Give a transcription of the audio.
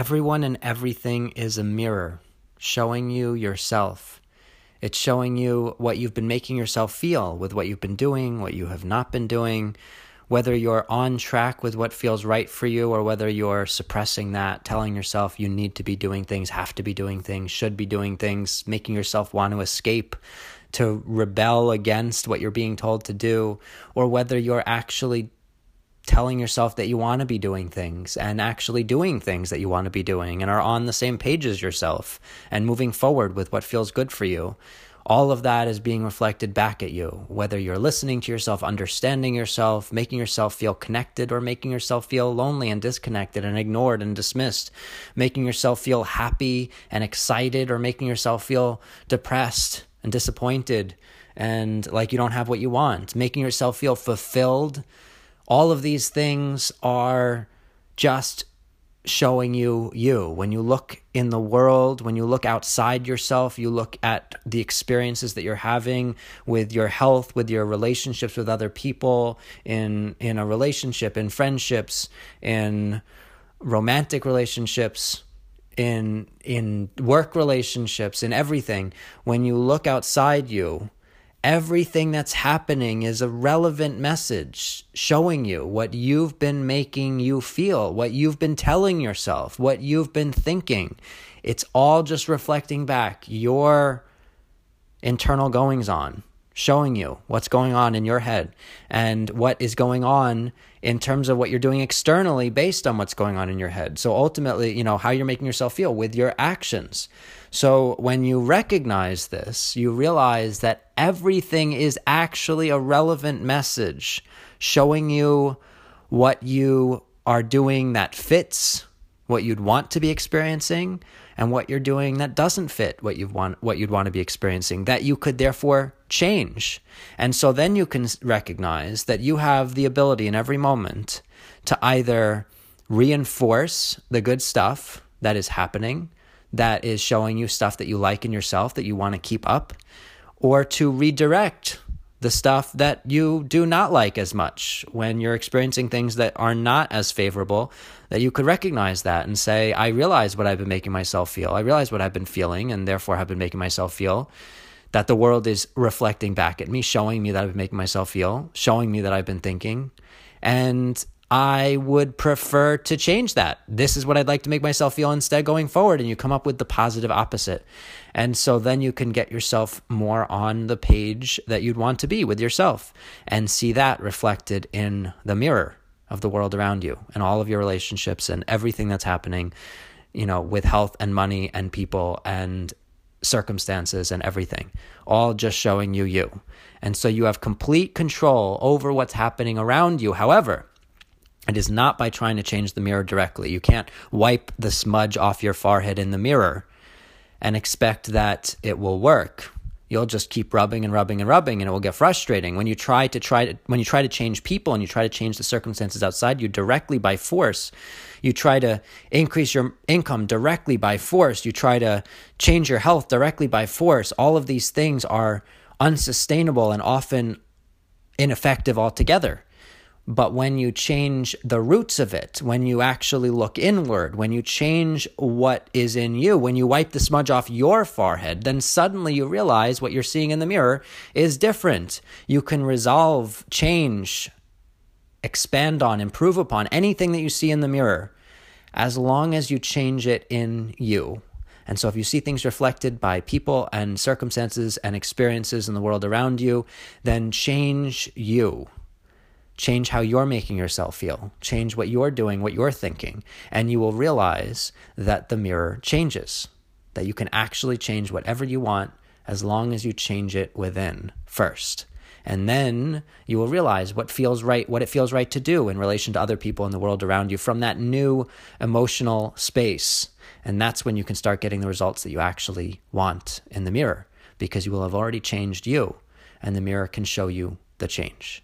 Everyone and everything is a mirror showing you yourself. It's showing you what you've been making yourself feel with what you've been doing, what you have not been doing, whether you're on track with what feels right for you or whether you're suppressing that, telling yourself you need to be doing things, have to be doing things, should be doing things, making yourself want to escape, to rebel against what you're being told to do, or whether you're actually telling yourself that you want to be doing things and actually doing things that you want to be doing and are on the same page as yourself and moving forward with what feels good for you all of that is being reflected back at you, whether you're listening to yourself, understanding yourself, making yourself feel connected, or making yourself feel lonely and disconnected and ignored and dismissed, making yourself feel happy and excited, or making yourself feel depressed and disappointed and like you don't have what you want, making yourself feel fulfilled. All of these things are just showing you you. When you look in the world, when you look outside yourself, you look at the experiences that you're having with your health, with your relationships with other people, in in a relationship, in friendships, in romantic relationships, in in work relationships, in everything. When you look outside you, Everything that's happening is a relevant message showing you what you've been making you feel, what you've been telling yourself, what you've been thinking. It's all just reflecting back your internal goings on, showing you what's going on in your head and what is going on in terms of what you're doing externally based on what's going on in your head. So ultimately, you know, how you're making yourself feel with your actions. So when you recognize this, you realize that everything is actually a relevant message showing you what you are doing that fits what you'd want to be experiencing and what you're doing that doesn't fit what you want what you'd want to be experiencing that you could therefore change. And so then you can recognize that you have the ability in every moment to either reinforce the good stuff that is happening that is showing you stuff that you like in yourself that you want to keep up, or to redirect the stuff that you do not like as much when you're experiencing things that are not as favorable, that you could recognize that and say, I realize what I've been making myself feel. I realize what I've been feeling and therefore have been making myself feel. That the world is reflecting back at me, showing me that I've been making myself feel, showing me that I've been thinking. And I would prefer to change that. This is what I'd like to make myself feel instead going forward. And you come up with the positive opposite. And so then you can get yourself more on the page that you'd want to be with yourself and see that reflected in the mirror of the world around you and all of your relationships and everything that's happening, you know, with health and money and people and circumstances and everything, all just showing you you. And so you have complete control over what's happening around you. However, it is not by trying to change the mirror directly. You can't wipe the smudge off your forehead in the mirror and expect that it will work. You'll just keep rubbing and rubbing and rubbing and it will get frustrating. When you try to try to when you try to change people and you try to change the circumstances outside you directly by force, you try to increase your income directly by force, you try to change your health directly by force. All of these things are unsustainable and often ineffective altogether. But when you change the roots of it, when you actually look inward, when you change what is in you, when you wipe the smudge off your forehead, then suddenly you realize what you're seeing in the mirror is different. You can resolve, change, expand on, improve upon anything that you see in the mirror as long as you change it in you. And so, if you see things reflected by people and circumstances and experiences in the world around you, then change you. Change how you're making yourself feel. Change what you're doing, what you're thinking. And you will realize that the mirror changes, that you can actually change whatever you want as long as you change it within first. And then you will realize what feels right, what it feels right to do in relation to other people in the world around you from that new emotional space. And that's when you can start getting the results that you actually want in the mirror because you will have already changed you, and the mirror can show you the change.